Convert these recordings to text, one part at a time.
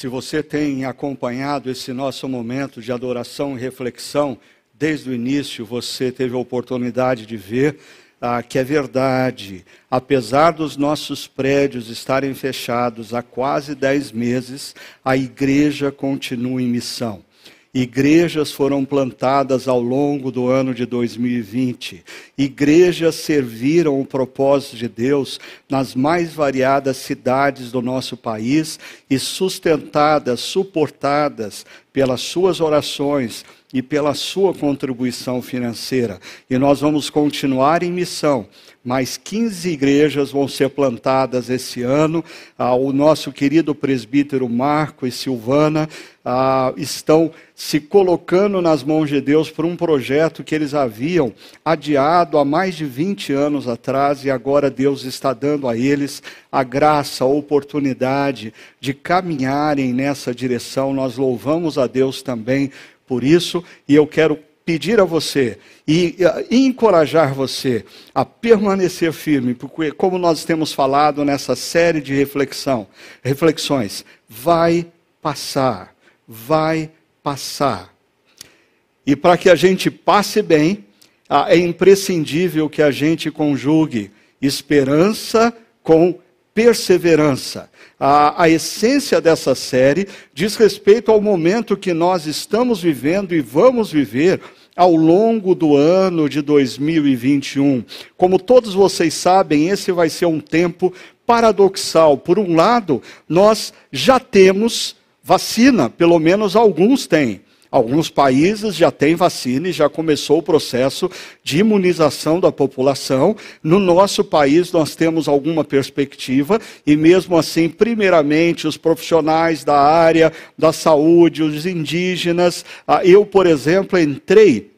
Se você tem acompanhado esse nosso momento de adoração e reflexão, desde o início você teve a oportunidade de ver ah, que é verdade. Apesar dos nossos prédios estarem fechados há quase dez meses, a igreja continua em missão. Igrejas foram plantadas ao longo do ano de 2020. Igrejas serviram o propósito de Deus nas mais variadas cidades do nosso país e sustentadas, suportadas pelas suas orações e pela sua contribuição financeira. E nós vamos continuar em missão. Mais 15 igrejas vão ser plantadas esse ano. Ah, o nosso querido presbítero Marco e Silvana ah, estão se colocando nas mãos de Deus por um projeto que eles haviam adiado há mais de 20 anos atrás e agora Deus está dando a eles a graça, a oportunidade de caminharem nessa direção. Nós louvamos a Deus também por isso e eu quero pedir a você e, encorajar você a permanecer firme, porque como nós temos falado nessa série de reflexão, reflexões, vai passar, vai passar. E para que a gente passe bem, é imprescindível que a gente conjugue esperança com perseverança. A, a, essência dessa série diz respeito ao momento que nós estamos vivendo e vamos viver ao longo do ano de 2021. Como todos vocês sabem, esse vai ser um tempo paradoxal. Por um lado, nós já temos vacina, pelo menos alguns têm. Alguns países já têm vacina e já começou o processo de imunização da população. No nosso país, nós temos alguma perspectiva, e mesmo assim, primeiramente, os profissionais da área da saúde, os indígenas. Ah, eu, por exemplo, entrei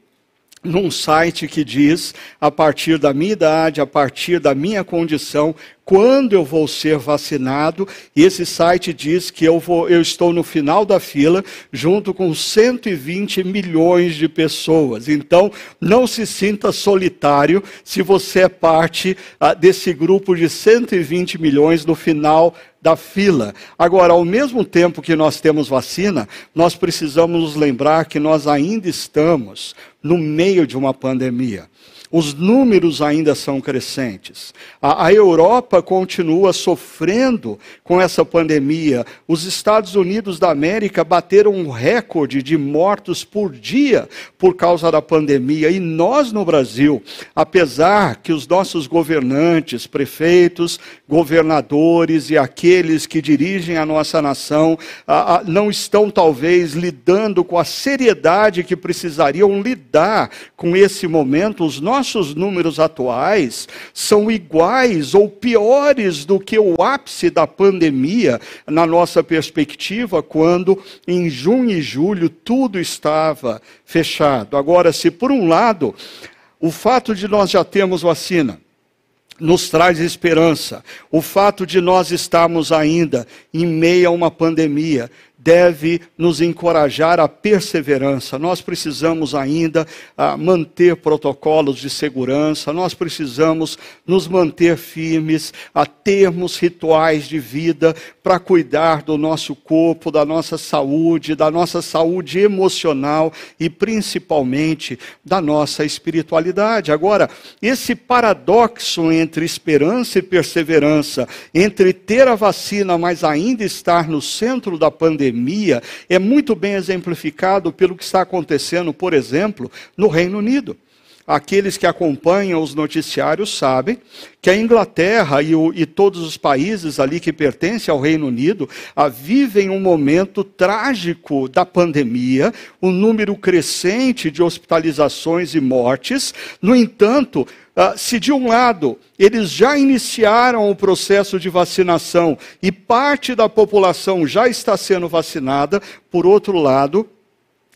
num site que diz, a partir da minha idade, a partir da minha condição, quando eu vou ser vacinado, e esse site diz que eu, vou, eu estou no final da fila, junto com 120 milhões de pessoas. Então, não se sinta solitário se você é parte ah, desse grupo de 120 milhões no final da fila. Agora, ao mesmo tempo que nós temos vacina, nós precisamos nos lembrar que nós ainda estamos no meio de uma pandemia os números ainda são crescentes. A, a, Europa continua sofrendo com essa pandemia. Os Estados Unidos da América bateram um recorde de mortos por dia por causa da pandemia. E nós no Brasil, apesar que os nossos governantes, prefeitos, governadores e aqueles que dirigem a nossa nação a, a, não estão talvez lidando com a seriedade que precisariam lidar com esse momento, os nossos nossos números atuais são iguais ou piores do que o ápice da pandemia, na nossa perspectiva, quando em junho e julho tudo estava fechado. Agora, se por um lado, o fato de nós já termos vacina, nos traz esperança. O fato de nós estarmos ainda em meio a uma pandemia deve nos encorajar à perseverança. Nós precisamos ainda ah, manter protocolos de segurança, nós precisamos nos manter firmes, a termos rituais de vida para cuidar do nosso corpo, da nossa saúde, da nossa saúde emocional e principalmente da nossa espiritualidade. Agora, esse paradoxo entre esperança e perseverança, entre ter a vacina, mas ainda estar no centro da pandemia, pandemia é muito bem exemplificado pelo que está acontecendo, por exemplo, no Reino Unido. Aqueles que acompanham os noticiários sabem que a Inglaterra e, o, e todos os países ali que pertencem ao Reino Unido a, vivem um momento trágico da pandemia, um número crescente de hospitalizações e mortes. No entanto, Uh, se de um lado eles já iniciaram o processo de vacinação e parte da população já está sendo vacinada, por outro lado,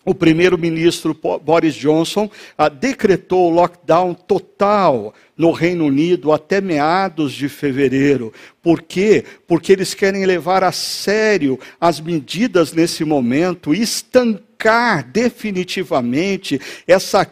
o primeiro-ministro Boris Johnson ah, decretou lockdown total no Reino Unido até meados de fevereiro. Por quê? Porque eles querem levar a sério as medidas nesse momento e estancar arrancar definitivamente essa,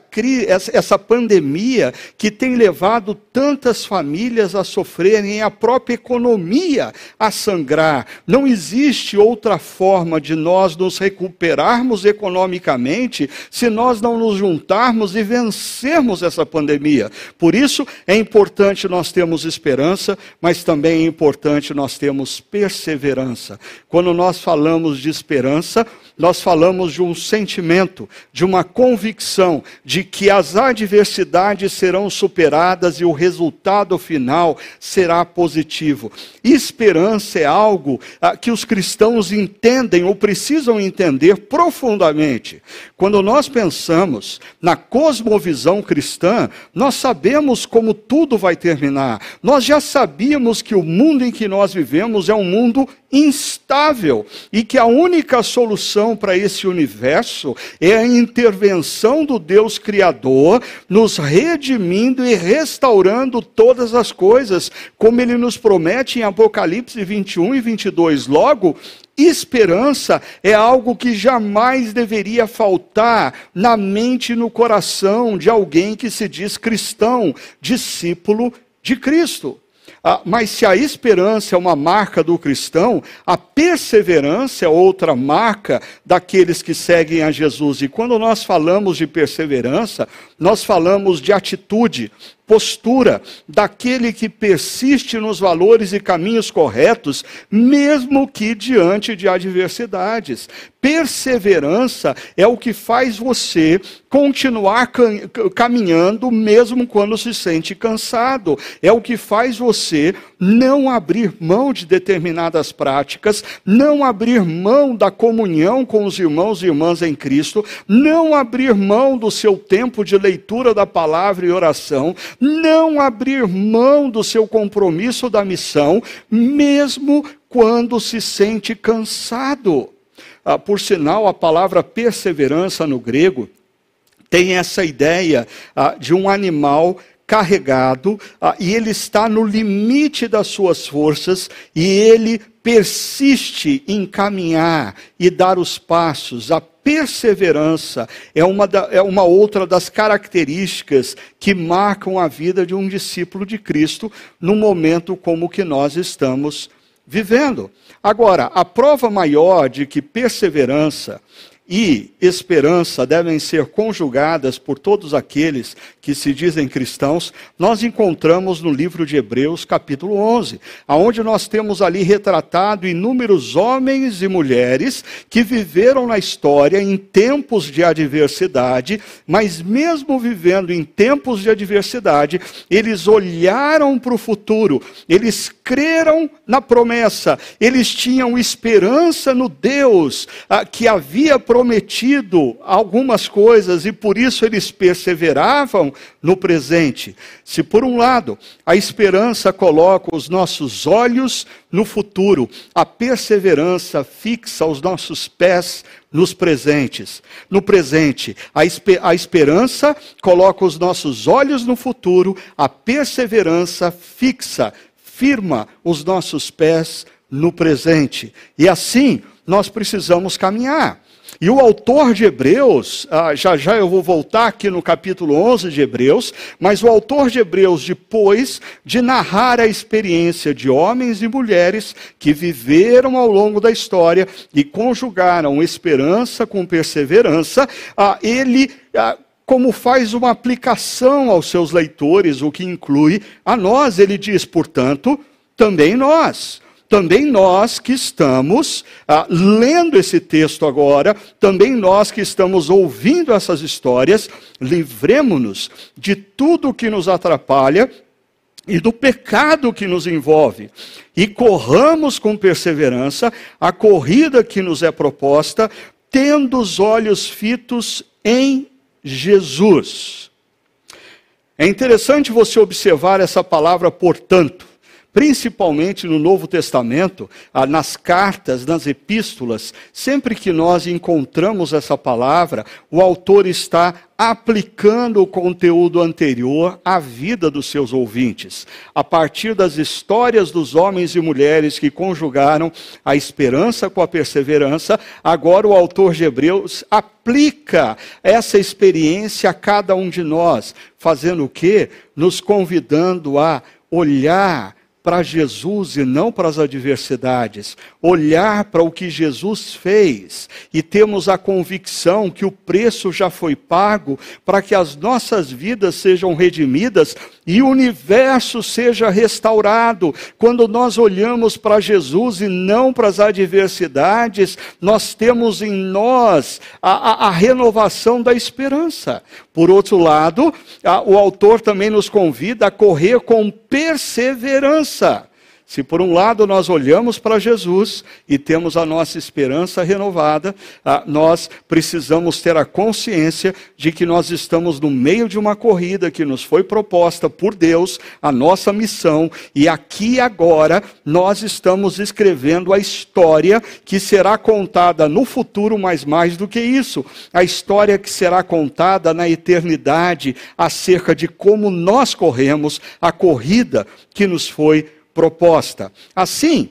essa pandemia que tem levado tantas famílias a sofrerem, a própria economia a sangrar. Não existe outra forma de nós nos recuperarmos economicamente se nós não nos juntarmos e vencermos essa pandemia. Por isso é importante nós termos esperança, mas também é importante nós termos perseverança. Quando nós falamos de esperança, nós falamos de um sentimento, de uma convicção de que as adversidades serão superadas e o resultado final será positivo. Esperança é algo ah, que os cristãos entendem ou precisam entender profundamente. Quando nós pensamos na cosmovisão cristã, nós sabemos como tudo vai terminar. Nós já sabíamos que o mundo em que nós vivemos é um mundo instável e que a única solução para esse universo é a intervenção do Deus Criador, nos redimindo e restaurando todas as coisas, como ele nos promete em Apocalipse 21 e 22. Logo, Esperança é algo que jamais deveria faltar na mente e no coração de alguém que se diz cristão, discípulo de Cristo. Ah, mas se a esperança é uma marca do cristão, a perseverança é outra marca daqueles que seguem a Jesus. E quando nós falamos de perseverança, nós falamos de atitude, postura daquele que persiste nos valores e caminhos corretos, mesmo que diante de adversidades. Perseverança é o que faz você continuar caminhando mesmo quando se sente cansado. É o que faz você não abrir mão de determinadas práticas, não abrir mão da comunhão com os irmãos e irmãs em Cristo, não abrir mão do seu tempo de leitura da palavra e oração, não abrir mão do seu compromisso da missão, mesmo quando se sente cansado. Ah, por sinal, a palavra perseverança no grego tem essa ideia ah, de um animal carregado ah, e ele está no limite das suas forças e ele persiste em caminhar e dar os passos. A perseverança é uma, da, é uma outra das características que marcam a vida de um discípulo de Cristo num momento como o que nós estamos vivendo. Agora, a prova maior de que perseverança e esperança devem ser conjugadas por todos aqueles que se dizem cristãos, nós encontramos no livro de Hebreus, capítulo 11, aonde nós temos ali retratado inúmeros homens e mulheres que viveram na história em tempos de adversidade, mas mesmo vivendo em tempos de adversidade, eles olharam para o futuro, eles creram na promessa, eles tinham esperança no Deus ah, que havia prometido algumas coisas e por isso eles perseveravam no presente. Se por um lado a esperança coloca os nossos olhos no futuro, a perseverança fixa os nossos pés nos presentes. No presente, a, esper a esperança coloca os nossos olhos no futuro, a perseverança fixa, firma os nossos pés no presente. E assim nós precisamos caminhar. E o autor de Hebreus, ah, já já eu vou voltar aqui no capítulo 11 de Hebreus, mas o autor de Hebreus, depois de narrar a experiência de homens e mulheres que viveram ao longo da história e conjugaram esperança com perseverança, ah, ele ah, como faz uma aplicação aos seus leitores, o que inclui a nós, ele diz, portanto, também nós também nós que estamos ah, lendo esse texto agora, também nós que estamos ouvindo essas histórias, livremos-nos de tudo que nos atrapalha e do pecado que nos envolve, e corramos com perseverança a corrida que nos é proposta, tendo os olhos fitos em Jesus. É interessante você observar essa palavra, portanto principalmente no Novo Testamento, nas cartas, nas epístolas, sempre que nós encontramos essa palavra, o autor está aplicando o conteúdo anterior à vida dos seus ouvintes, a partir das histórias dos homens e mulheres que conjugaram a esperança com a perseverança, agora o autor de Hebreus aplica essa experiência a cada um de nós, fazendo o quê? Nos convidando a olhar para Jesus e não para as adversidades, olhar para o que Jesus fez e temos a convicção que o preço já foi pago para que as nossas vidas sejam redimidas e o universo seja restaurado. Quando nós olhamos para Jesus e não para as adversidades, nós temos em nós a, a, a renovação da esperança. Por outro lado, a, o autor também nos convida a correr com perseverança. cabeça Se por um lado nós olhamos para Jesus e temos a nossa esperança renovada, ah, nós precisamos ter a consciência de que nós estamos no meio de uma corrida que nos foi proposta por Deus, a nossa missão, e aqui agora nós estamos escrevendo a história que será contada no futuro, mas mais do que isso, a história que será contada na eternidade acerca de como nós corremos a corrida que nos foi proposta. Assim,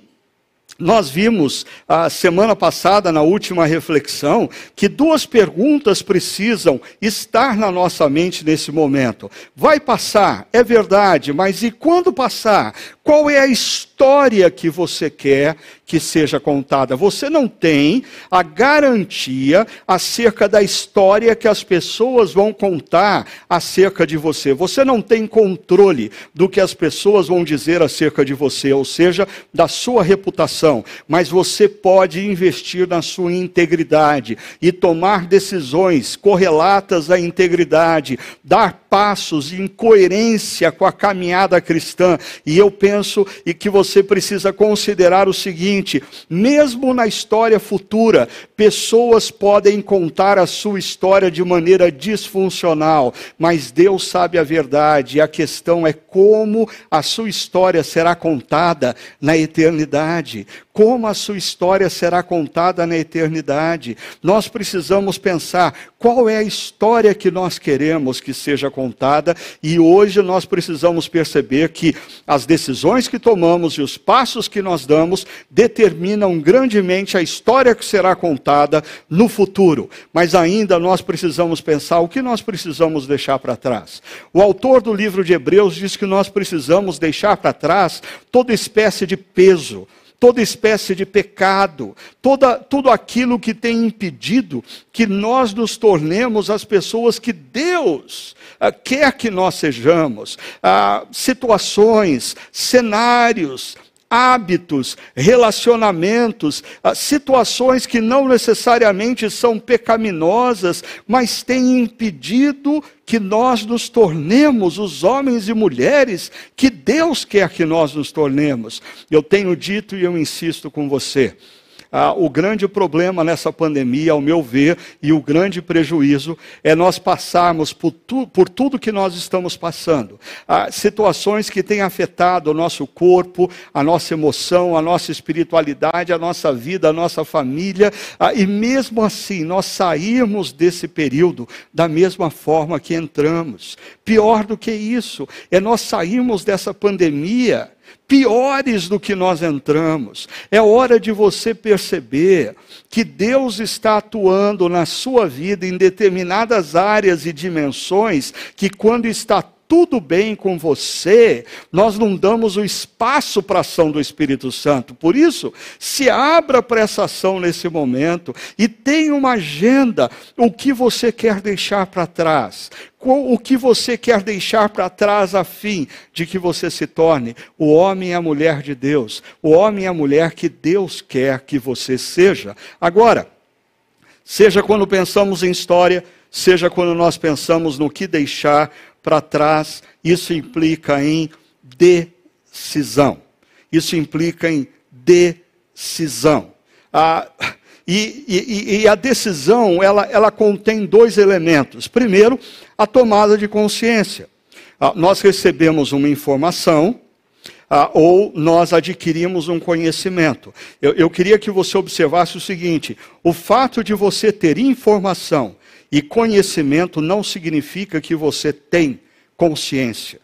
nós vimos a semana passada, na última reflexão, que duas perguntas precisam estar na nossa mente nesse momento. Vai passar, é verdade, mas e quando passar? Qual é a história que você quer que seja contada? Você não tem a garantia acerca da história que as pessoas vão contar acerca de você. Você não tem controle do que as pessoas vão dizer acerca de você, ou seja, da sua reputação. Mas você pode investir na sua integridade e tomar decisões correlatas à integridade, dar passos em coerência com a caminhada cristã. E eu penso e que você precisa considerar o seguinte: mesmo na história futura, pessoas podem contar a sua história de maneira disfuncional, mas Deus sabe a verdade, e a questão é como a sua história será contada na eternidade. Como a sua história será contada na eternidade. Nós precisamos pensar qual é a história que nós queremos que seja contada, e hoje nós precisamos perceber que as decisões que tomamos e os passos que nós damos determinam grandemente a história que será contada no futuro. Mas ainda nós precisamos pensar o que nós precisamos deixar para trás. O autor do livro de Hebreus diz que nós precisamos deixar para trás toda espécie de peso toda espécie de pecado, toda, tudo aquilo que tem impedido que nós nos tornemos as pessoas que Deus ah, quer que nós sejamos, ah, situações, cenários, hábitos, relacionamentos, ah, situações que não necessariamente são pecaminosas, mas têm impedido que nós nos tornemos os homens e mulheres que Deus quer que nós nos tornemos. Eu tenho dito e eu insisto com você ah, o grande problema nessa pandemia, ao meu ver, e o grande prejuízo é nós passarmos por, tu, por tudo que nós estamos passando. Ah, situações que têm afetado o nosso corpo, a nossa emoção, a nossa espiritualidade, a nossa vida, a nossa família, ah, e mesmo assim nós sairmos desse período da mesma forma que entramos. Pior do que isso, é nós sairmos dessa pandemia piores do que nós entramos. É hora de você perceber que Deus está atuando na sua vida em determinadas áreas e dimensões que, quando está tudo bem com você, nós não damos o espaço para a ação do Espírito Santo. Por isso, se abra para essa ação nesse momento e tenha uma agenda, o que você quer deixar para trás, o que você quer deixar para trás a fim de que você se torne o homem e a mulher de Deus, o homem e a mulher que Deus quer que você seja. Agora, seja quando pensamos em história, seja quando nós pensamos no que deixar para trás, isso implica em decisão. Isso implica em decisão. Ah, e, e, e, a decisão, ela, ela contém dois elementos. Primeiro, a tomada de consciência. Ah, nós recebemos uma informação, ah, ou nós adquirimos um conhecimento. Eu, eu queria que você observasse o seguinte: o fato de você ter informação e conhecimento não significa que você tem consciência.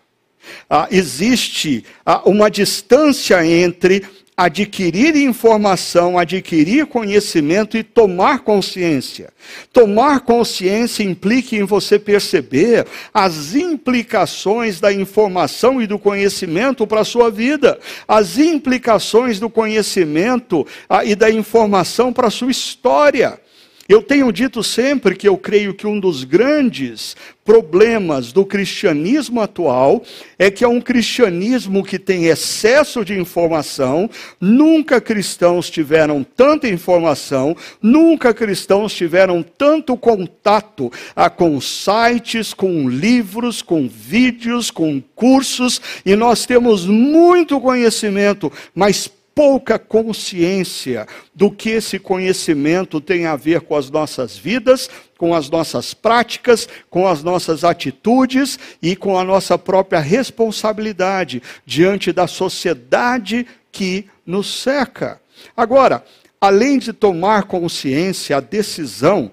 Ah, existe ah, uma distância entre adquirir informação, adquirir conhecimento e tomar consciência. Tomar consciência implica em você perceber as implicações da informação e do conhecimento para a sua vida, as implicações do conhecimento ah, e da informação para a sua história. Eu tenho dito sempre que eu creio que um dos grandes problemas do cristianismo atual é que é um cristianismo que tem excesso de informação, nunca cristãos tiveram tanta informação, nunca cristãos tiveram tanto contato com sites, com livros, com vídeos, com cursos, e nós temos muito conhecimento, mas pouca consciência do que esse conhecimento tem a ver com as nossas vidas, com as nossas práticas, com as nossas atitudes e com a nossa própria responsabilidade diante da sociedade que nos cerca. Agora, além de tomar consciência, a decisão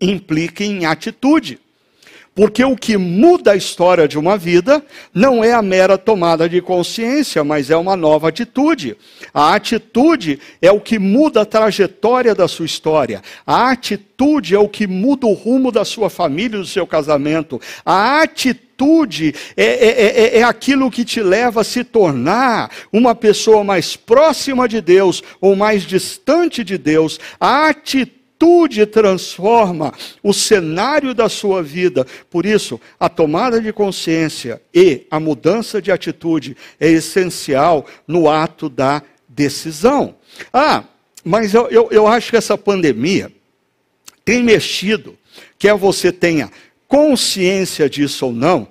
implica em atitude. Porque o que muda a história de uma vida não é a mera tomada de consciência, mas é uma nova atitude. A atitude é o que muda a trajetória da sua história. A atitude é o que muda o rumo da sua família do seu casamento. A atitude é, é, é, é, aquilo que te leva a se tornar uma pessoa mais próxima de Deus ou mais distante de Deus. A atitude atitude transforma o cenário da sua vida. Por isso, a tomada de consciência e a mudança de atitude é essencial no ato da decisão. Ah, mas eu, eu, eu acho que essa pandemia tem mexido, quer você tenha consciência disso ou não,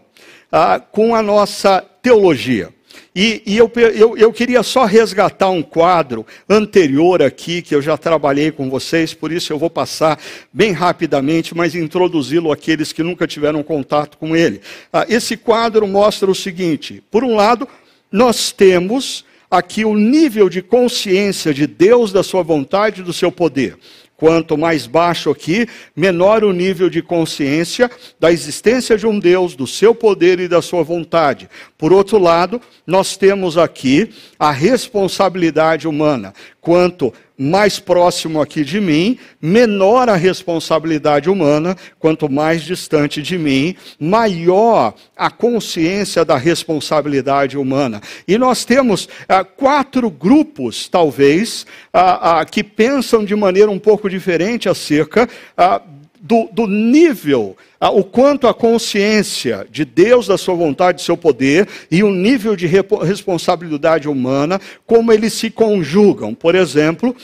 ah, com a nossa teologia. E, e eu, eu, eu, queria só resgatar um quadro anterior aqui, que eu já trabalhei com vocês, por isso eu vou passar bem rapidamente, mas introduzi-lo àqueles que nunca tiveram contato com ele. Ah, esse quadro mostra o seguinte: por um lado, nós temos aqui o nível de consciência de Deus, da sua vontade e do seu poder. Quanto mais baixo aqui, menor o nível de consciência da existência de um Deus, do seu poder e da sua vontade. Por outro lado, nós temos aqui a responsabilidade humana. Quanto mais próximo aqui de mim, menor a responsabilidade humana, quanto mais distante de mim, maior a consciência da responsabilidade humana. E nós temos ah, quatro grupos, talvez, ah, ah, que pensam de maneira um pouco diferente acerca ah, do, do nível, o quanto a consciência de Deus, da sua vontade, do seu poder, e o nível de responsabilidade humana, como eles se conjugam. Por exemplo,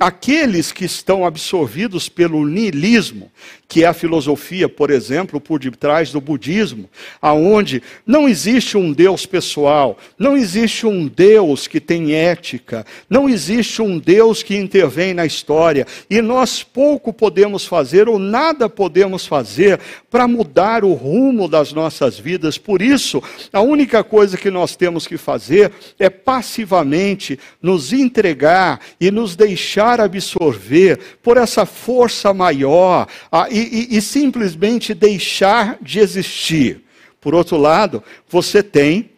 aqueles que estão absorvidos pelo niilismo, que é a filosofia, por exemplo, por detrás do budismo, aonde não existe um Deus pessoal, não existe um Deus que tem ética, não existe um Deus que intervém na história, e nós pouco podemos fazer ou nada podemos fazer para mudar o rumo das nossas vidas. Por isso, a única coisa que nós temos que fazer é passivamente nos entregar e nos deixar absorver por essa força maior. A, e, e, e simplesmente deixar de existir. Por outro lado, você tem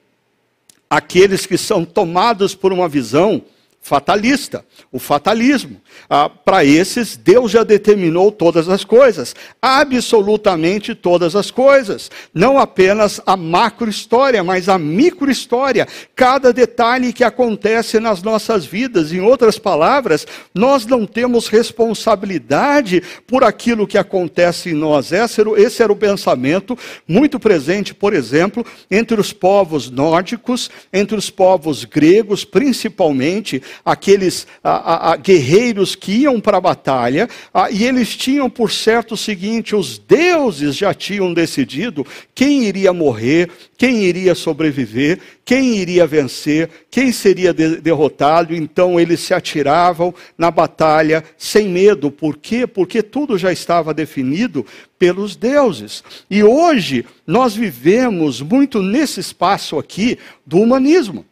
aqueles que são tomados por uma visão fatalista, o fatalismo. Ah, Para esses, Deus já determinou todas as coisas, absolutamente todas as coisas. Não apenas a macro-história, mas a micro-história. Cada detalhe que acontece nas nossas vidas. Em outras palavras, nós não temos responsabilidade por aquilo que acontece em nós. Esse era, esse era o pensamento muito presente, por exemplo, entre os povos nórdicos, entre os povos gregos, principalmente aqueles a, a, a, guerreiros que iam para a batalha, e eles tinham por certo o seguinte: os deuses já tinham decidido quem iria morrer, quem iria sobreviver, quem iria vencer, quem seria de derrotado. Então eles se atiravam na batalha sem medo. Por quê? Porque tudo já estava definido pelos deuses. E hoje nós vivemos muito nesse espaço aqui do humanismo.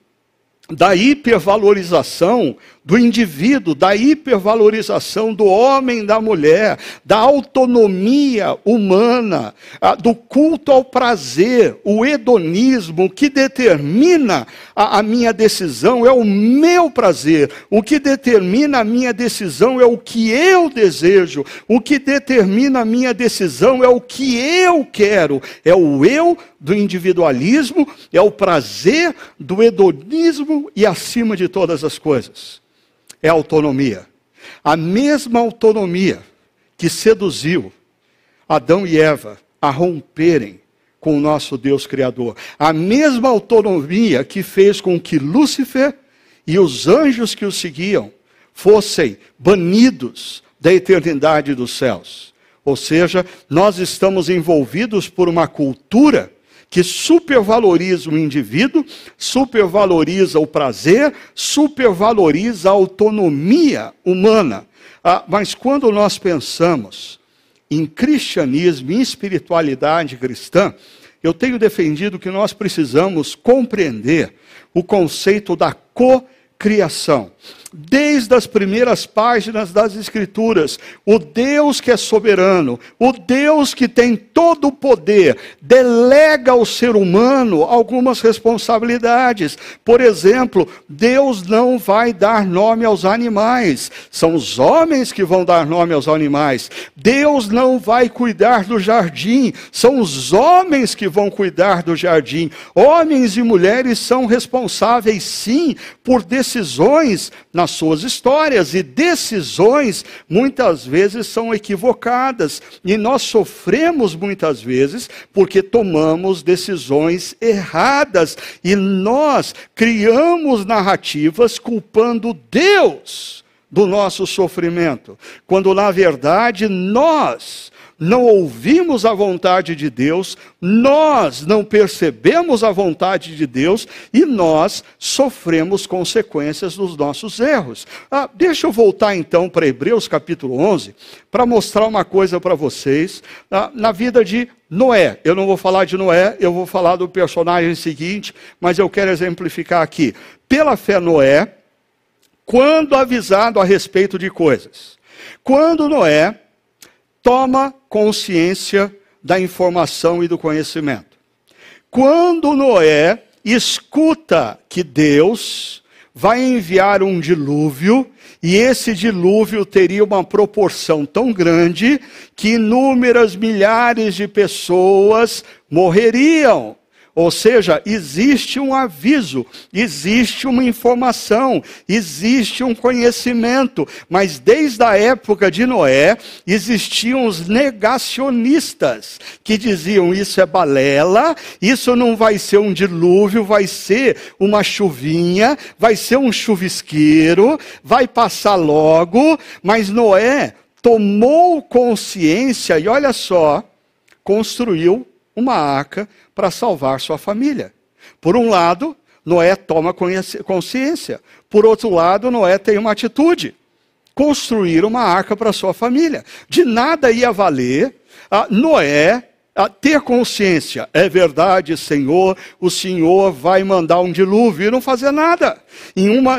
Da hipervalorização do indivíduo, da hipervalorização do homem, da mulher, da autonomia humana, do culto ao prazer, o hedonismo, o que determina a, a, minha decisão é o meu prazer, o que determina a minha decisão é o que eu desejo, o que determina a minha decisão é o que eu quero, é o eu do individualismo, é o prazer do hedonismo e acima de todas as coisas é autonomia. A mesma autonomia que seduziu Adão e Eva a romperem com o nosso Deus Criador. A mesma autonomia que fez com que Lúcifer e os anjos que o seguiam fossem banidos da eternidade dos céus. Ou seja, nós estamos envolvidos por uma cultura que supervaloriza o indivíduo, supervaloriza o prazer, supervaloriza a autonomia humana. Ah, mas quando nós pensamos em cristianismo, em espiritualidade cristã, eu tenho defendido que nós precisamos compreender o conceito da cocriação desde as primeiras páginas das Escrituras. O Deus que é soberano, o Deus que tem todo o poder, delega ao ser humano algumas responsabilidades. Por exemplo, Deus não vai dar nome aos animais, são os homens que vão dar nome aos animais. Deus não vai cuidar do jardim, são os homens que vão cuidar do jardim. Homens e mulheres são responsáveis, sim, por decisões nas suas histórias e decisões muitas vezes são equivocadas. E nós sofremos muitas vezes porque tomamos decisões erradas. E nós criamos narrativas culpando Deus do nosso sofrimento, quando na verdade nós não ouvimos a vontade de Deus, nós não percebemos a vontade de Deus e nós sofremos consequências dos nossos erros. Ah, deixa eu voltar então para Hebreus capítulo 11 para mostrar uma coisa para vocês ah, na vida de Noé. Eu não vou falar de Noé, eu vou falar do personagem seguinte, mas eu quero exemplificar aqui. Pela fé, Noé, quando avisado a respeito de coisas. Quando Noé toma consciência da informação e do conhecimento. Quando Noé escuta que Deus vai enviar um dilúvio, e esse dilúvio teria uma proporção tão grande que inúmeras milhares de pessoas morreriam. Ou seja, existe um aviso, existe uma informação, existe um conhecimento, mas desde a época de Noé existiam os negacionistas que diziam isso é balela, isso não vai ser um dilúvio, vai ser uma chuvinha, vai ser um chuvisqueiro, vai passar logo, mas Noé tomou consciência e olha só, construiu uma arca para salvar sua família. Por um lado, Noé toma consciência. Por outro lado, Noé tem uma atitude: construir uma arca para sua família. De nada ia valer a Noé a ter consciência. É verdade, Senhor, o Senhor vai mandar um dilúvio e não fazer nada. Uma,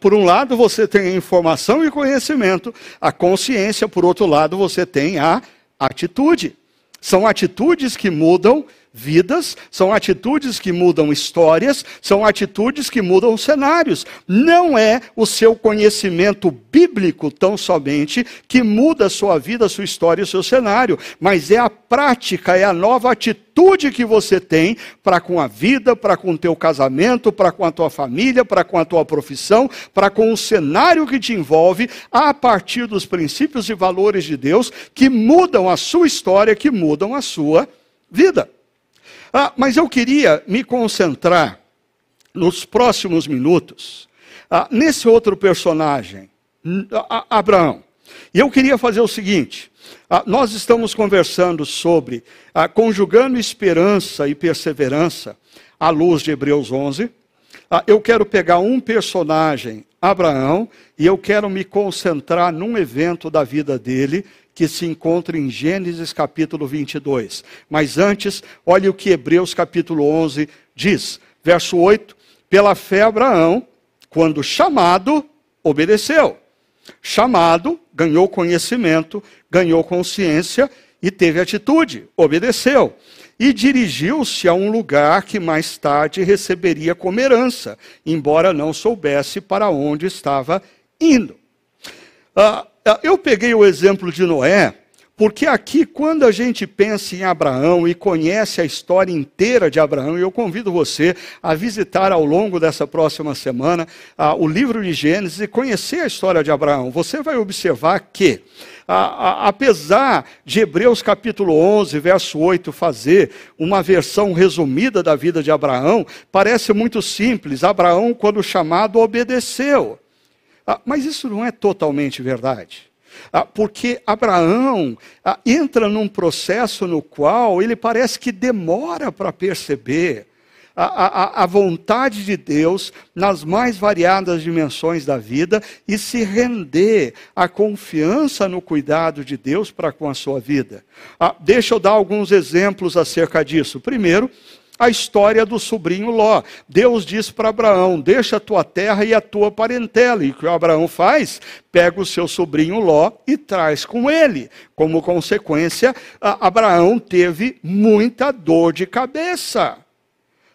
por um lado, você tem a informação e conhecimento, a consciência, por outro lado, você tem a atitude. São atitudes que mudam vidas, são atitudes que mudam histórias, são atitudes que mudam cenários. Não é o seu conhecimento bíblico tão somente que muda a sua vida, a sua história e o seu cenário, mas é a prática, é a nova atitude que você tem para com a vida, para com o teu casamento, para com a tua família, para com a tua profissão, para com o cenário que te envolve, a partir dos princípios e valores de Deus que mudam a sua história, que mudam a sua vida. Ah, mas eu queria me concentrar nos próximos minutos ah, nesse outro personagem, Abraão. E eu queria fazer o seguinte: ah, nós estamos conversando sobre ah, conjugando esperança e perseverança à luz de Hebreus 11. Ah, eu quero pegar um personagem, Abraão, e eu quero me concentrar num evento da vida dele que se encontra em Gênesis capítulo 22. Mas antes, olhe o que Hebreus capítulo 11 diz. Verso 8: Pela fé, Abraão, quando chamado, obedeceu. Chamado, ganhou conhecimento, ganhou consciência e teve atitude, obedeceu. E dirigiu-se a um lugar que mais tarde receberia como herança, embora não soubesse para onde estava indo. Ah, eu peguei o exemplo de Noé porque aqui, quando a gente pensa em Abraão e conhece a história inteira de Abraão, e eu convido você a visitar ao longo dessa próxima semana ah, o livro de Gênesis e conhecer a história de Abraão, você vai observar que, ah, apesar de Hebreus capítulo 11, verso 8, fazer uma versão resumida da vida de Abraão, parece muito simples. Abraão, quando chamado, obedeceu. Ah, mas isso não é totalmente verdade. Ah, porque Abraão ah, entra num processo no qual ele parece que demora para perceber a, a, a, vontade de Deus nas mais variadas dimensões da vida e se render à confiança no cuidado de Deus para com a sua vida. Deixa eu dar alguns exemplos acerca disso. Primeiro, a história do sobrinho Ló. Deus diz para Abraão: Deixa a tua terra e a tua parentela. E o que Abraão faz? Pega o seu sobrinho Ló e traz com ele. Como consequência, Abraão teve muita dor de cabeça.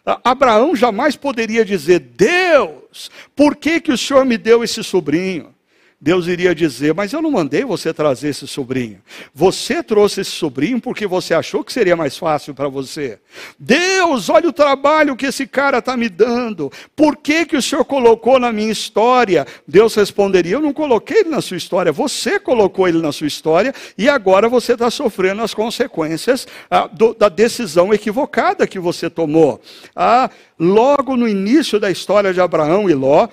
Abraão jamais poderia dizer: Deus, por que, que o Senhor me deu esse sobrinho? Deus iria dizer: Mas eu não mandei você trazer esse sobrinho. Você trouxe esse sobrinho porque você achou que seria mais fácil para você. Deus, olha o trabalho que esse cara está me dando. Por que, que o Senhor colocou na minha história? Deus responderia: Eu não coloquei ele na sua história. Você colocou ele na sua história e agora você está sofrendo as consequências ah, do, da decisão equivocada que você tomou. Ah, logo no início da história de Abraão e Ló,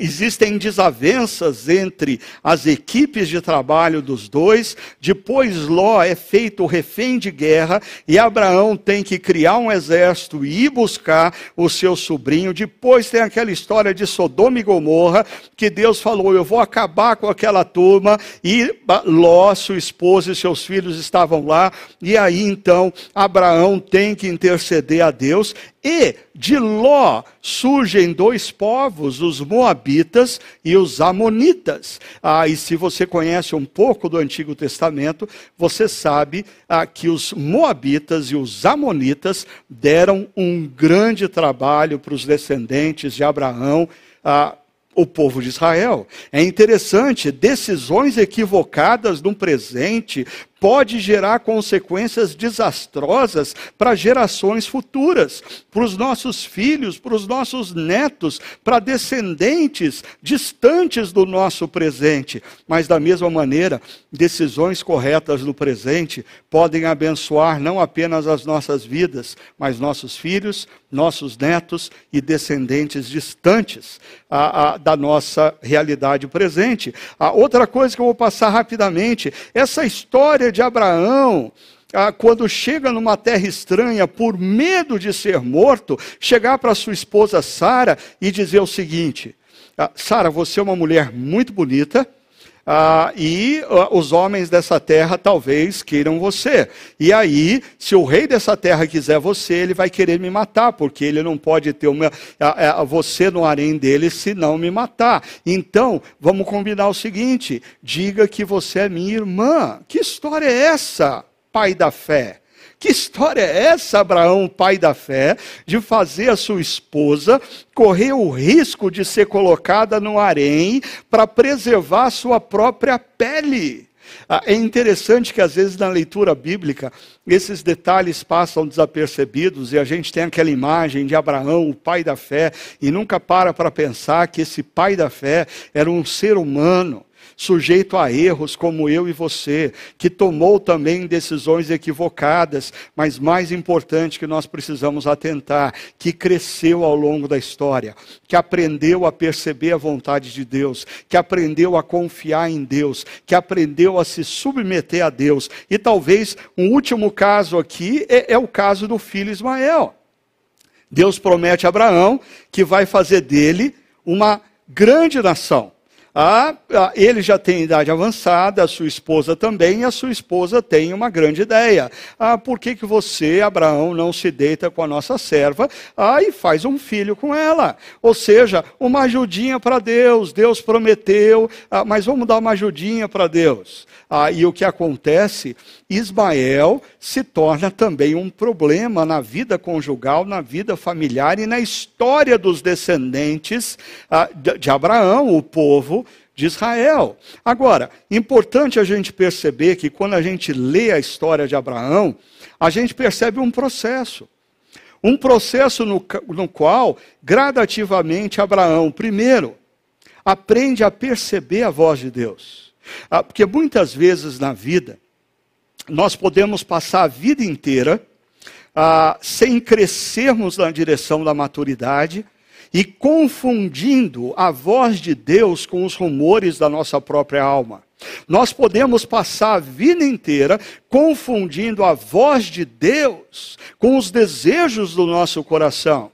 Existem desavenças entre as equipes de trabalho dos dois. Depois, Ló é feito refém de guerra e Abraão tem que criar um exército e ir buscar o seu sobrinho. Depois, tem aquela história de Sodoma e Gomorra, que Deus falou: Eu vou acabar com aquela turma. E Ló, sua esposa e seus filhos estavam lá. E aí, então, Abraão tem que interceder a Deus. E de Ló surgem dois povos, os Moabitas e os Amonitas. Ah, e se você conhece um pouco do Antigo Testamento, você sabe ah, que os Moabitas e os Amonitas deram um grande trabalho para os descendentes de Abraão. Ah, o povo de Israel. É interessante, decisões equivocadas no presente pode gerar consequências desastrosas para gerações futuras, para os nossos filhos, para os nossos netos, para descendentes distantes do nosso presente. Mas, da mesma maneira, decisões corretas no presente podem abençoar não apenas as nossas vidas, mas nossos filhos, nossos netos e descendentes distantes a, a, da nossa realidade presente. A outra coisa que eu vou passar rapidamente, essa história de Abraão, ah, quando chega numa terra estranha, por medo de ser morto, chegar para sua esposa Sara e dizer o seguinte: ah, Sara, você é uma mulher muito bonita, ah, e ah, os homens dessa terra talvez queiram você. E aí, se o rei dessa terra quiser você, ele vai querer me matar, porque ele não pode ter uma, ah, você no harém dele se não me matar. Então, vamos combinar o seguinte: diga que você é minha irmã. Que história é essa, pai da fé? Que história é essa, Abraão, pai da fé, de fazer a sua esposa correr o risco de ser colocada no harém para preservar a sua própria pele? Ah, é interessante que às vezes na leitura bíblica esses detalhes passam desapercebidos e a gente tem aquela imagem de Abraão, o pai da fé, e nunca para para pensar que esse pai da fé era um ser humano sujeito a erros como eu e você, que tomou também decisões equivocadas, mas mais importante que nós precisamos atentar, que cresceu ao longo da história, que aprendeu a perceber a vontade de Deus, que aprendeu a confiar em Deus, que aprendeu a se submeter a Deus. E talvez um último caso aqui é, é o caso do filho Ismael. Deus promete a Abraão que vai fazer dele uma grande nação. Ah, ah, ele já tem idade avançada, a sua esposa também, e a sua esposa tem uma grande ideia. Ah, por que, que você, Abraão, não se deita com a nossa serva ah, e faz um filho com ela? Ou seja, uma ajudinha para Deus. Deus prometeu, ah, mas vamos dar uma ajudinha para Deus. Ah, e o que acontece? Ismael se torna também um problema na vida conjugal, na vida familiar e na história dos descendentes ah, de Abraão, o povo de Israel. Agora, importante a gente perceber que quando a gente lê a história de Abraão, a gente percebe um processo. Um processo no, no qual, gradativamente, Abraão, primeiro, aprende a perceber a voz de Deus. Ah, porque muitas vezes na vida, nós podemos passar a vida inteira ah, sem crescermos na direção da maturidade e confundindo a voz de Deus com os rumores da nossa própria alma. Nós podemos passar a vida inteira confundindo a voz de Deus com os desejos do nosso coração.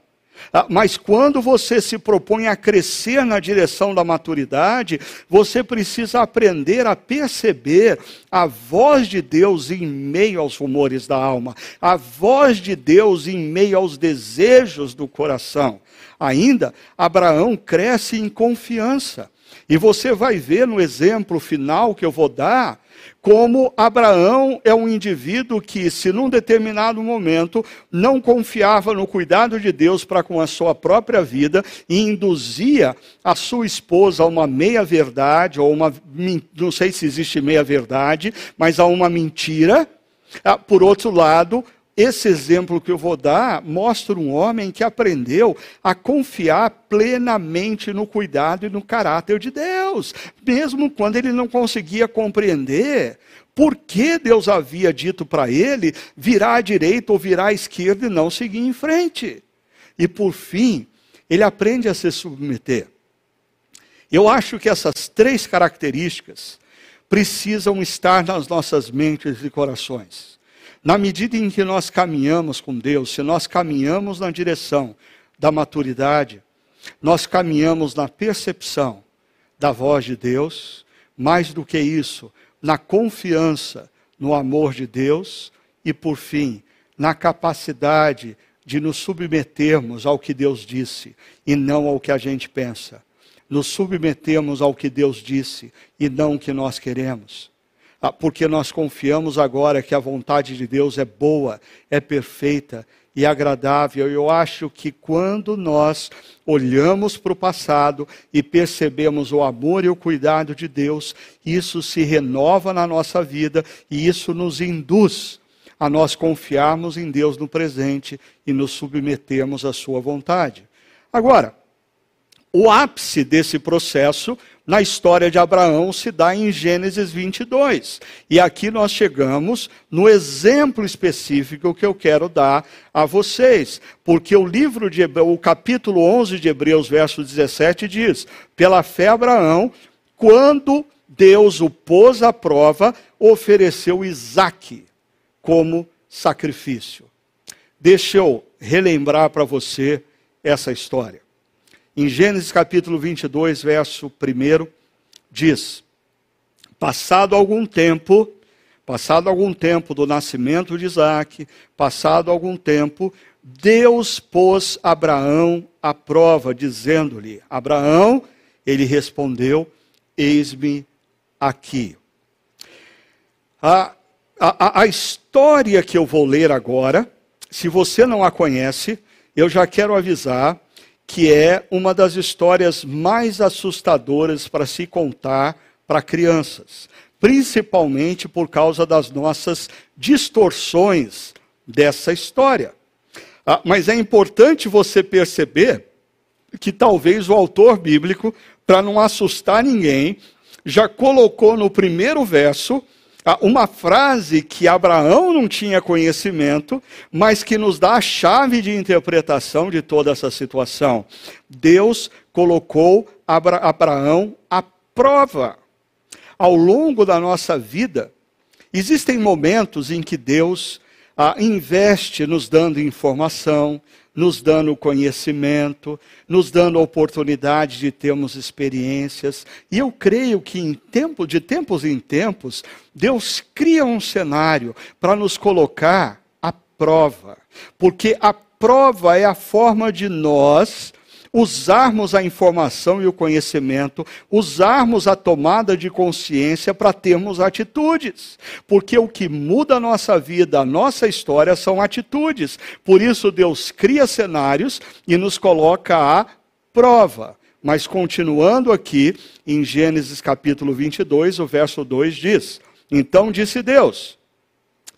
Ah, mas quando você se propõe a crescer na direção da maturidade, você precisa aprender a perceber a voz de Deus em meio aos rumores da alma, a voz de Deus em meio aos desejos do coração. Ainda, Abraão cresce em confiança. E você vai ver no exemplo final que eu vou dar, como Abraão é um indivíduo que, se num determinado momento não confiava no cuidado de Deus para com a sua própria vida e induzia a sua esposa a uma meia-verdade, ou uma, não sei se existe meia-verdade, mas a uma mentira, ah, por outro lado, esse exemplo que eu vou dar mostra um homem que aprendeu a confiar plenamente no cuidado e no caráter de Deus, mesmo quando ele não conseguia compreender por que Deus havia dito para ele virar à direita ou virar à esquerda e não seguir em frente. E por fim, ele aprende a se submeter. Eu acho que essas três características precisam estar nas nossas mentes e corações. Na medida em que nós caminhamos com Deus, se nós caminhamos na direção da maturidade, nós caminhamos na percepção da voz de Deus, mais do que isso, na confiança no amor de Deus e, por fim, na capacidade de nos submetermos ao que Deus disse e não ao que a gente pensa. Nos submetemos ao que Deus disse e não o que nós queremos. Ah, porque nós confiamos agora que a vontade de Deus é boa, é perfeita e agradável. Eu acho que quando nós olhamos para o passado e percebemos o amor e o cuidado de Deus, isso se renova na nossa vida e isso nos induz a nós confiarmos em Deus no presente e nos submetermos à sua vontade. Agora, o ápice desse processo na história de Abraão se dá em Gênesis 22. E aqui nós chegamos no exemplo específico que eu quero dar a vocês, porque o livro de o capítulo 11 de Hebreus, verso 17 diz: "Pela fé Abraão, quando Deus o pôs à prova, ofereceu Isaque como sacrifício." Deixa eu relembrar para você essa história. Em Gênesis capítulo 22, verso 1, diz: Passado algum tempo, passado algum tempo do nascimento de Isaac, passado algum tempo, Deus pôs Abraão à prova, dizendo-lhe: Abraão, ele respondeu: Eis-me aqui. A, a, a história que eu vou ler agora, se você não a conhece, eu já quero avisar que é uma das histórias mais assustadoras para se contar para crianças, principalmente por causa das nossas distorções dessa história. Ah, mas é importante você perceber que talvez o autor bíblico, para não assustar ninguém, já colocou no primeiro verso uma frase que Abraão não tinha conhecimento, mas que nos dá a chave de interpretação de toda essa situação. Deus colocou Abraão à prova. Ao longo da nossa vida, existem momentos em que Deus ah, investe nos dando informação, nos dando conhecimento, nos dando a oportunidade de termos experiências. E eu creio que em tempo, de tempos em tempos, Deus cria um cenário para nos colocar à prova. Porque a prova é a forma de nós usarmos a informação e o conhecimento, usarmos a tomada de consciência para termos atitudes. Porque o que muda a nossa vida, a nossa história, são atitudes. Por isso, Deus cria cenários e nos coloca à prova. Mas continuando aqui, em Gênesis capítulo 22, o verso 2 diz: Então disse Deus: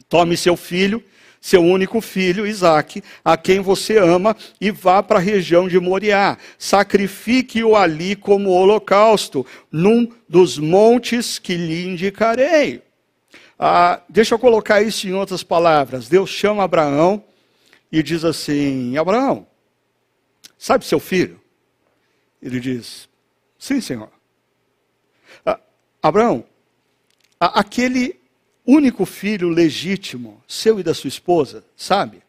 Tome seu filho seu único filho, Isaque, a quem você ama, e vá para a região de Moriá. Sacrifique-o ali como holocausto, num dos montes que lhe indicarei. Ah, deixa eu colocar isso em outras palavras. Deus chama Abraão e diz assim: Abraão, sabe seu filho? Ele diz: Sim, senhor. Ah, Abraão, aquele único filho legítimo, seu e da sua esposa, sabe?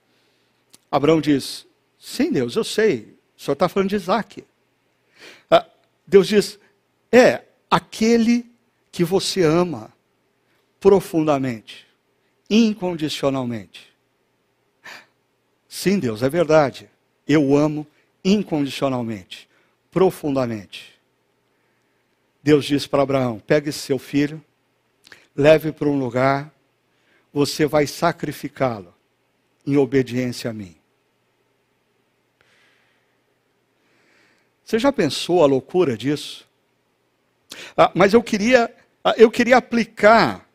Abraão diz: Sim, Deus, eu sei. O senhor está falando de Isaac. Ah, Deus diz: É aquele que você ama profundamente, incondicionalmente. Sim, Deus, é verdade. Eu amo incondicionalmente, profundamente. Deus diz para Abraão: pegue seu filho, leve para um lugar, você vai sacrificá-lo em obediência a mim. Você já pensou a loucura disso? Ah, mas eu queria, ah, eu queria aplicar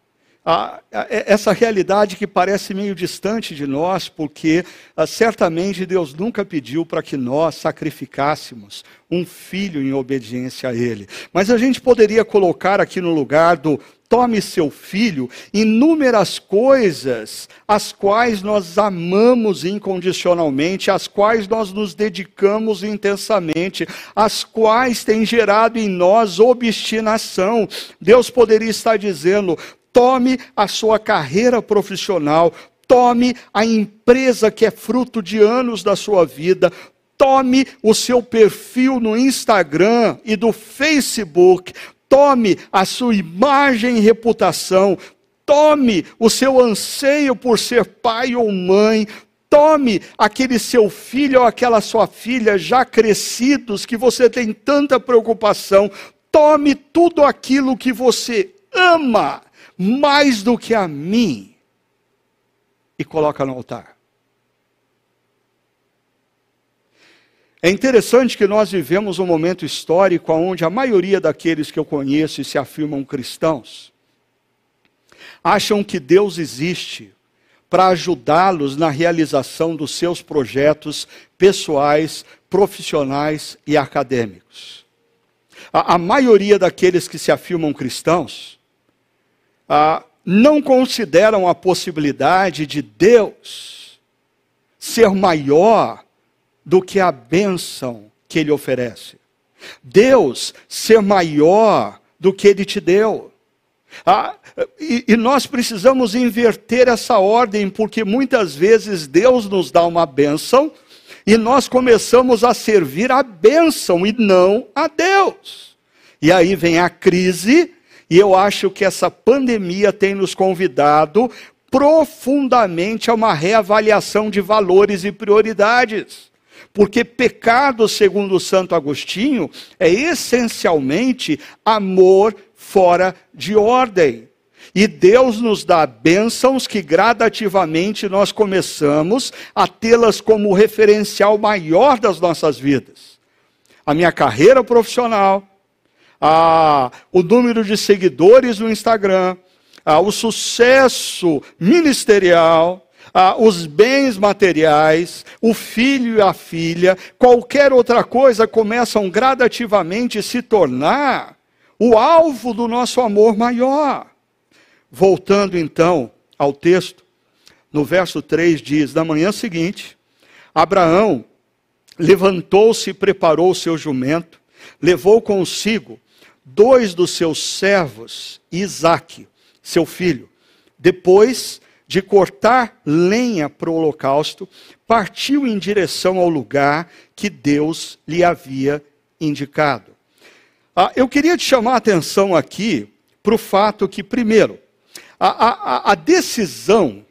ah, essa realidade que parece meio distante de nós, porque ah, certamente Deus nunca pediu para que nós sacrificássemos um filho em obediência a Ele. Mas a gente poderia colocar aqui no lugar do tome seu filho inúmeras coisas as quais nós amamos incondicionalmente, as quais nós nos dedicamos intensamente, as quais têm gerado em nós obstinação. Deus poderia estar dizendo: tome a sua carreira profissional, tome a empresa que é fruto de anos da sua vida, tome o seu perfil no Instagram e do Facebook, tome a sua imagem e reputação, tome o seu anseio por ser pai ou mãe, tome aquele seu filho ou aquela sua filha já crescidos que você tem tanta preocupação, tome tudo aquilo que você ama mais do que a mim, e coloca no altar. É interessante que nós vivemos um momento histórico onde a maioria daqueles que eu conheço e se afirmam cristãos acham que Deus existe para ajudá-los na realização dos seus projetos pessoais, profissionais e acadêmicos. A, a maioria daqueles que se afirmam cristãos ah, não consideram a possibilidade de Deus ser maior do que a bênção que Ele oferece. Deus ser maior do que Ele te deu. Ah, e, e, nós precisamos inverter essa ordem, porque muitas vezes Deus nos dá uma bênção e nós começamos a servir a bênção e não a Deus. E aí vem a crise e eu acho que essa pandemia tem nos convidado profundamente a uma reavaliação de valores e prioridades. Porque pecado, segundo Santo Agostinho, é essencialmente amor fora de ordem. E Deus nos dá bênçãos que gradativamente nós começamos a tê-las como referencial maior das nossas vidas. A minha carreira profissional, a, o número de seguidores no Instagram, a, o sucesso ministerial, a, os bens materiais, o filho e a filha, qualquer outra coisa começam gradativamente se tornar o alvo do nosso amor maior. Voltando então ao texto, no verso 3 diz: Na manhã seguinte, Abraão levantou-se e preparou o seu jumento, levou consigo dois dos seus servos, Isaque, seu filho. Depois de cortar lenha para o holocausto, partiu em direção ao lugar que Deus lhe havia indicado. Ah, eu queria te chamar a atenção aqui para o fato que, primeiro, a, a, a decisão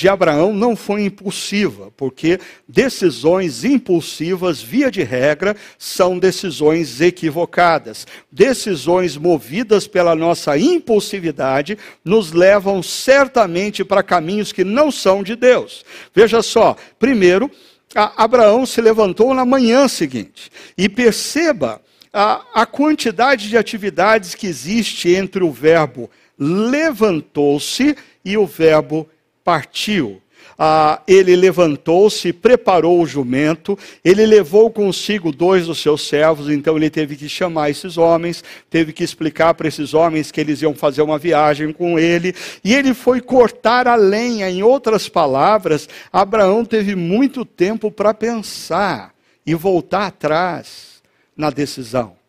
de Abraão não foi impulsiva, porque decisões impulsivas, via de regra, são decisões equivocadas. Decisões movidas pela nossa impulsividade nos levam certamente para caminhos que não são de Deus. Veja só, primeiro, Abraão se levantou na manhã seguinte, e perceba a, a quantidade de atividades que existe entre o verbo levantou-se e o verbo partiu. Ah, ele levantou-se, preparou o jumento, ele levou consigo dois dos seus servos, então ele teve que chamar esses homens, teve que explicar para esses homens que eles iam fazer uma viagem com ele, e ele foi cortar a lenha. Em outras palavras, Abraão teve muito tempo para pensar e voltar atrás na decisão.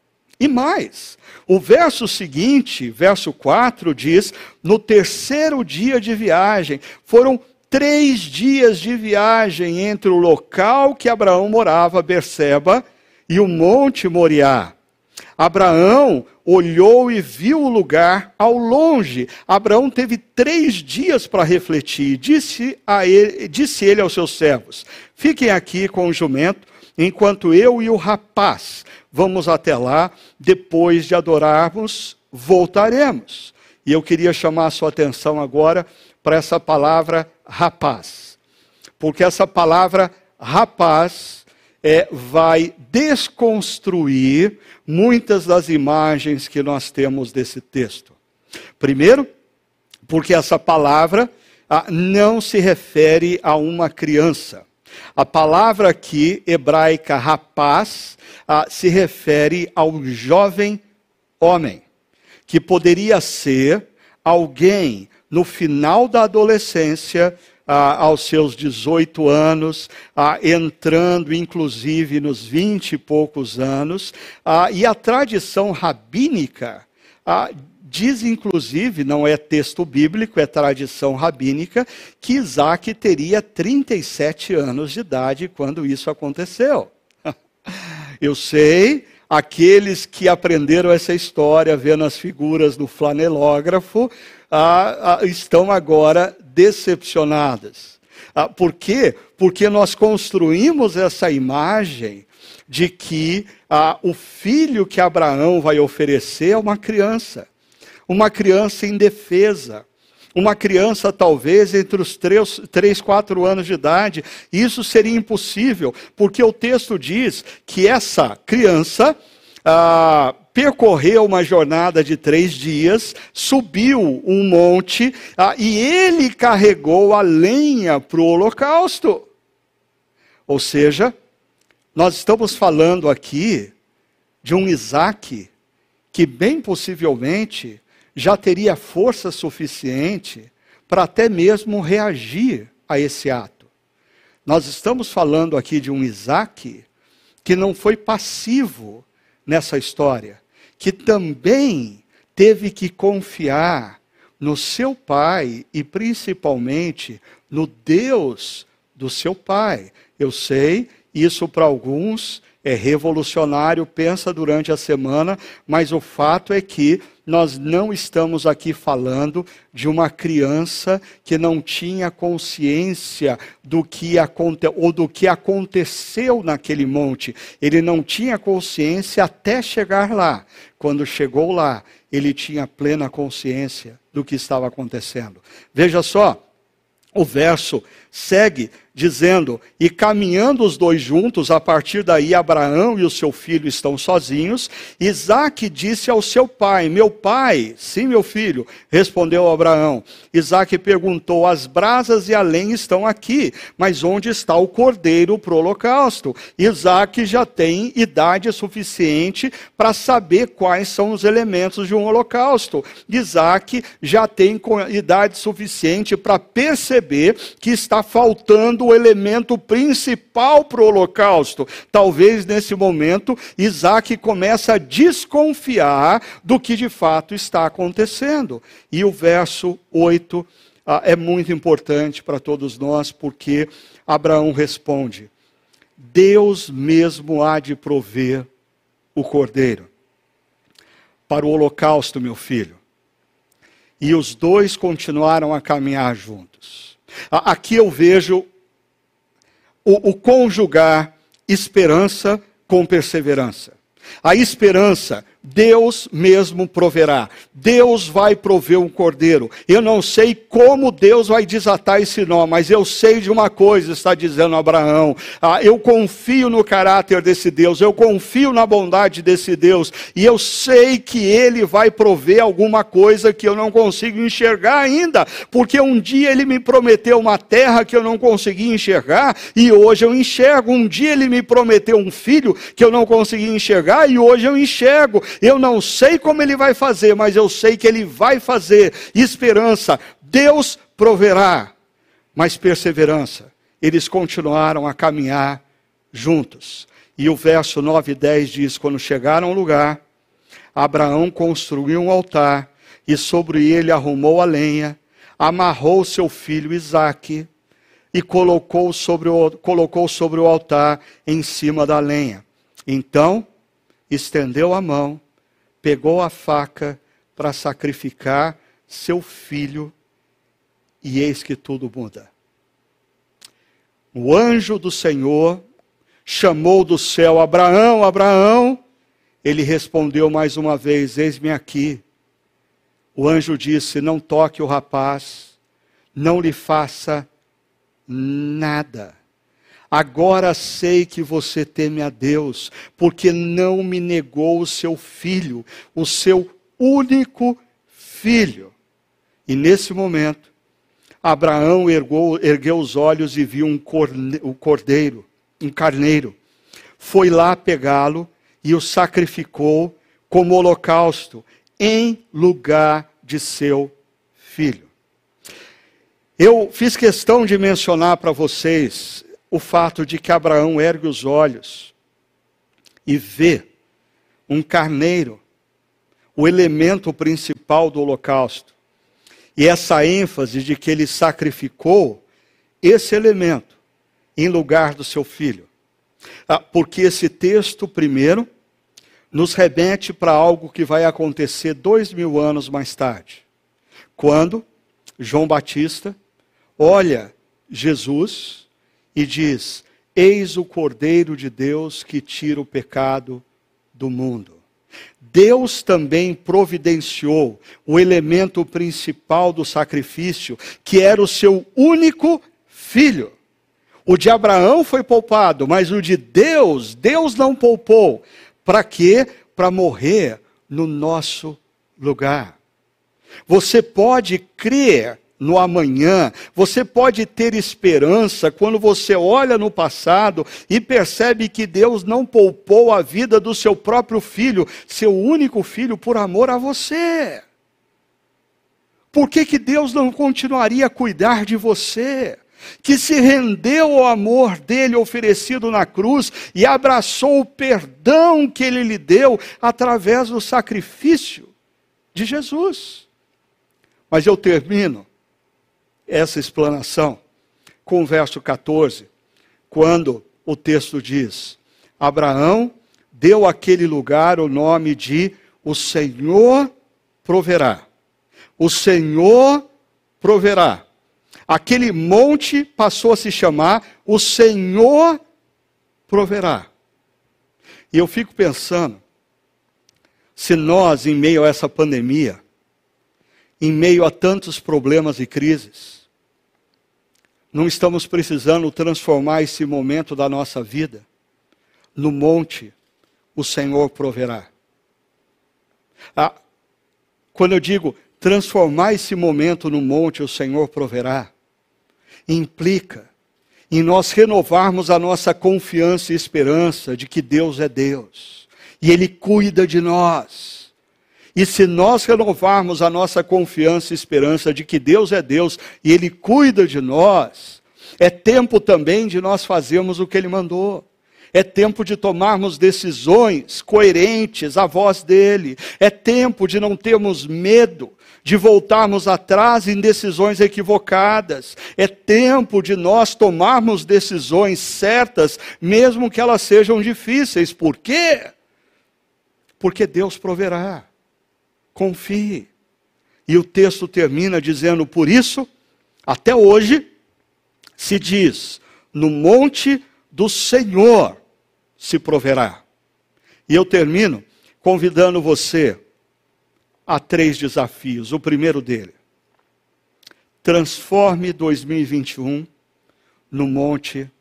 E mais, o verso seguinte, verso 4, diz: No terceiro dia de viagem, foram três dias de viagem entre o local que Abraão morava, Berseba, e o Monte Moriá. Abraão olhou e viu o lugar ao longe. Abraão teve três dias para refletir. Disse, a ele, disse ele aos seus servos: Fiquem aqui com o jumento, enquanto eu e o rapaz vamos até lá, depois de adorarmos, voltaremos. E eu queria chamar a sua atenção agora para essa palavra rapaz. Porque essa palavra rapaz é, vai desconstruir muitas das imagens que nós temos desse texto. Primeiro, porque essa palavra ah, não se refere a uma criança. A palavra aqui, hebraica rapaz, ah, se refere ao jovem homem, que poderia ser alguém no final da adolescência, ah, aos seus 18 anos, ah, entrando inclusive nos 20 e poucos anos, e a tradição rabínica Diz, inclusive, não é texto bíblico, é tradição rabínica, que Isaac teria 37 anos de idade quando isso aconteceu. Eu sei, aqueles que aprenderam essa história vendo as figuras no flanelógrafo ah, ah, estão agora decepcionadas. Ah, por quê? Porque nós construímos essa imagem de que ah, o filho que Abraão vai oferecer é uma criança uma criança indefesa, uma criança talvez entre os 3, 3 4 anos de idade. Isso seria impossível, porque o texto diz que essa criança ah, percorreu uma jornada de três dias, subiu um monte ah, e ele carregou a lenha para o holocausto. Ou seja, nós estamos falando aqui de um Isaac que, bem possivelmente, já teria força suficiente para até mesmo reagir a esse ato. Nós estamos falando aqui de um Isaac que não foi passivo nessa história, que também teve que confiar no seu pai e principalmente no Deus do seu pai. Eu sei, isso para alguns é revolucionário, pensa durante a semana, mas o fato é que nós não estamos aqui falando de uma criança que não tinha consciência do que ou do que aconteceu naquele monte. Ele não tinha consciência até chegar lá. Quando chegou lá, ele tinha plena consciência do que estava acontecendo. Veja só, o verso segue dizendo: E caminhando os dois juntos, a partir daí Abraão e o seu filho estão sozinhos. Isaac disse ao seu pai: Meu pai, sim, meu filho, respondeu Abraão. Isaac perguntou: As brasas e a lenha estão aqui, mas onde está o cordeiro para o holocausto? Isaac já tem idade suficiente para saber quais são os elementos de um holocausto. Isaac já tem idade suficiente para perceber que está faltando o elemento principal para o holocausto. Talvez nesse momento Isaac começa a desconfiar do que de fato está acontecendo. E o verso 8 ah, é muito importante para todos nós, porque Abraão responde: Deus mesmo há de prover o cordeiro para o holocausto, meu filho. E os dois continuaram a caminhar juntos. Aqui eu vejo o, o conjugar esperança com perseverança. A esperança Deus mesmo proverá. Deus vai prover um cordeiro. Eu não sei como Deus vai desatar esse nó, mas eu sei de uma coisa, está dizendo Abraão. Ah, eu confio no caráter desse Deus, eu confio na bondade desse Deus, e eu sei que Ele vai prover alguma coisa que eu não consigo enxergar ainda, porque um dia Ele me prometeu uma terra que eu não consegui enxergar, e hoje eu enxergo. Um dia Ele me prometeu um filho que eu não consegui enxergar, e hoje eu enxergo. Eu não sei como ele vai fazer, mas eu sei que ele vai fazer. Esperança, Deus proverá. Mas perseverança, eles continuaram a caminhar juntos. E o verso 9 e 10 diz: Quando chegaram ao lugar, Abraão construiu um altar e sobre ele arrumou a lenha, amarrou seu filho Isaque e colocou sobre o, colocou sobre o altar em cima da lenha. Então estendeu a mão, pegou a faca para sacrificar seu filho, e eis que tudo muda. O anjo do Senhor chamou do céu Abraão, Abraão. Ele respondeu mais uma vez: Eis-me aqui. O anjo disse: Não toque o rapaz, não lhe faça nada. Agora sei que você teme a Deus, porque não me negou o seu filho, o seu único filho. E nesse momento, Abraão ergou, ergueu os olhos e viu um cordeiro, um carneiro. Foi lá pegá-lo e o sacrificou como holocausto em lugar de seu filho. Eu fiz questão de mencionar para vocês o fato de que Abraão ergue os olhos e vê um carneiro, o elemento principal do holocausto. E essa ênfase de que ele sacrificou esse elemento em lugar do seu filho. Ah, porque esse texto, primeiro, nos remete para algo que vai acontecer dois mil anos mais tarde. Quando João Batista olha Jesus e diz: Eis o Cordeiro de Deus que tira o pecado do mundo. Deus também providenciou o elemento principal do sacrifício, que era o seu único filho. O de Abraão foi poupado, mas o de Deus, Deus não poupou. Para quê? Para morrer no nosso lugar. Você pode crer no amanhã. Você pode ter esperança quando você olha no passado e percebe que Deus não poupou a vida do seu próprio filho, seu único filho, por amor a você. Por que, que Deus não continuaria a cuidar de você? que se rendeu ao amor dele oferecido na cruz e abraçou o perdão que ele lhe deu através do sacrifício de Jesus. Mas eu termino essa explanação com o verso 14, quando o texto diz: Abraão deu àquele lugar o nome de o Senhor proverá. O Senhor proverá. Aquele monte passou a se chamar o Senhor proverá. E eu fico pensando, se nós, em meio a essa pandemia, em meio a tantos problemas e crises, não estamos precisando transformar esse momento da nossa vida no monte, o Senhor proverá. Ah, quando eu digo transformar esse momento no monte, o Senhor proverá, implica em nós renovarmos a nossa confiança e esperança de que Deus é Deus e Ele cuida de nós e se nós renovarmos a nossa confiança e esperança de que Deus é Deus e Ele cuida de nós, é tempo também de nós fazermos o que Ele mandou. É tempo de tomarmos decisões coerentes à voz dele. É tempo de não termos medo de voltarmos atrás em decisões equivocadas. É tempo de nós tomarmos decisões certas, mesmo que elas sejam difíceis. Por quê? Porque Deus proverá. Confie. E o texto termina dizendo: Por isso, até hoje, se diz: No monte do Senhor se proverá. E eu termino convidando você a três desafios. O primeiro dele: transforme 2021 no monte,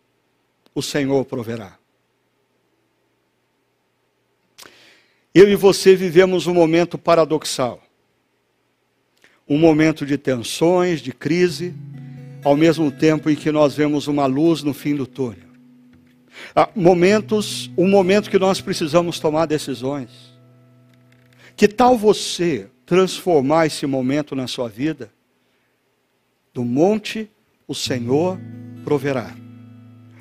o Senhor proverá. Eu e você vivemos um momento paradoxal. Um momento de tensões, de crise, ao mesmo tempo em que nós vemos uma luz no fim do túnel. Há momentos, um momento que nós precisamos tomar decisões. Que tal você transformar esse momento na sua vida? Do monte o Senhor proverá,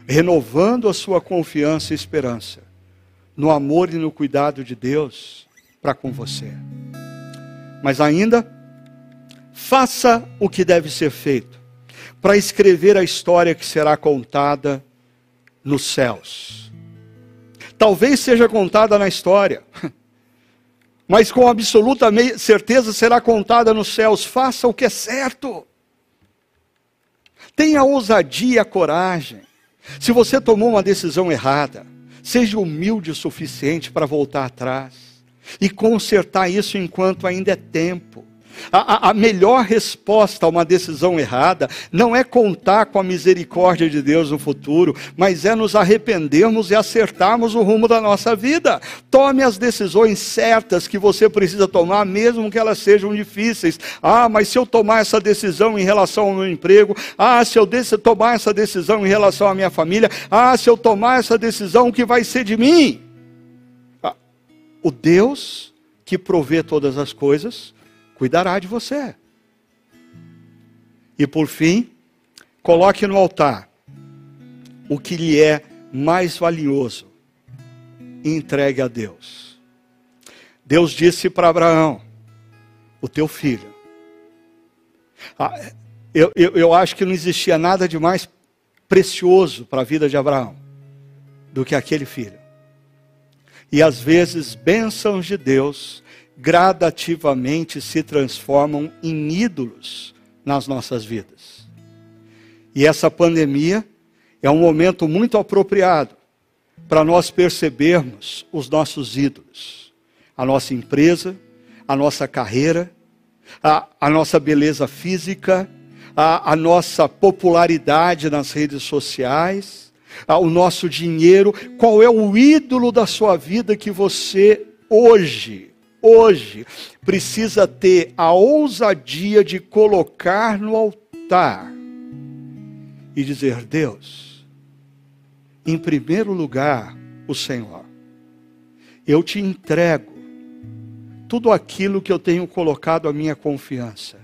renovando a sua confiança e esperança no amor e no cuidado de Deus para com você. Mas ainda, faça o que deve ser feito para escrever a história que será contada nos céus. Talvez seja contada na história, mas com absoluta certeza será contada nos céus. Faça o que é certo. Tenha ousadia coragem. Se você tomou uma decisão errada, seja humilde o suficiente para voltar atrás e consertar isso enquanto ainda é tempo. A, a, melhor resposta a uma decisão errada não é contar com a misericórdia de Deus no futuro, mas é nos arrependermos e acertarmos o rumo da nossa vida. Tome as decisões certas que você precisa tomar, mesmo que elas sejam difíceis. Ah, mas se eu tomar essa decisão em relação ao meu emprego, ah, se eu tomar essa decisão em relação à minha família, ah, se eu tomar essa decisão, o que vai ser de mim? Ah, o Deus que provê todas as coisas cuidará de você. E por fim, coloque no altar o que lhe é mais valioso e entregue a Deus. Deus disse para Abraão: O teu filho. Ah, eu, eu, eu acho que não existia nada de mais precioso para a vida de Abraão do que aquele filho. E às vezes, bênçãos de Deus gradativamente se transformam em ídolos nas nossas vidas. E essa pandemia é um momento muito apropriado para nós percebermos os nossos ídolos, a nossa empresa, a nossa carreira, a, a nossa beleza física, a, a nossa popularidade nas redes sociais, a, o nosso dinheiro. Qual é o ídolo da sua vida que você hoje hoje precisa ter a ousadia de colocar no altar e dizer: Deus, em primeiro lugar, o Senhor, eu te entrego tudo aquilo que eu tenho colocado a minha confiança,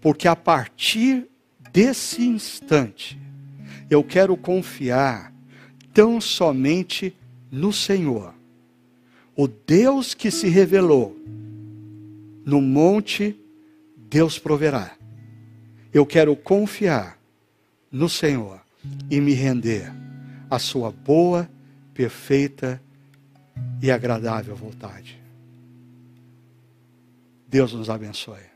porque a partir desse instante, eu quero confiar tão somente no Senhor o Deus que se revelou no monte, Deus proverá. Eu quero confiar no Senhor e me render à sua boa, perfeita e agradável vontade. Deus nos abençoe.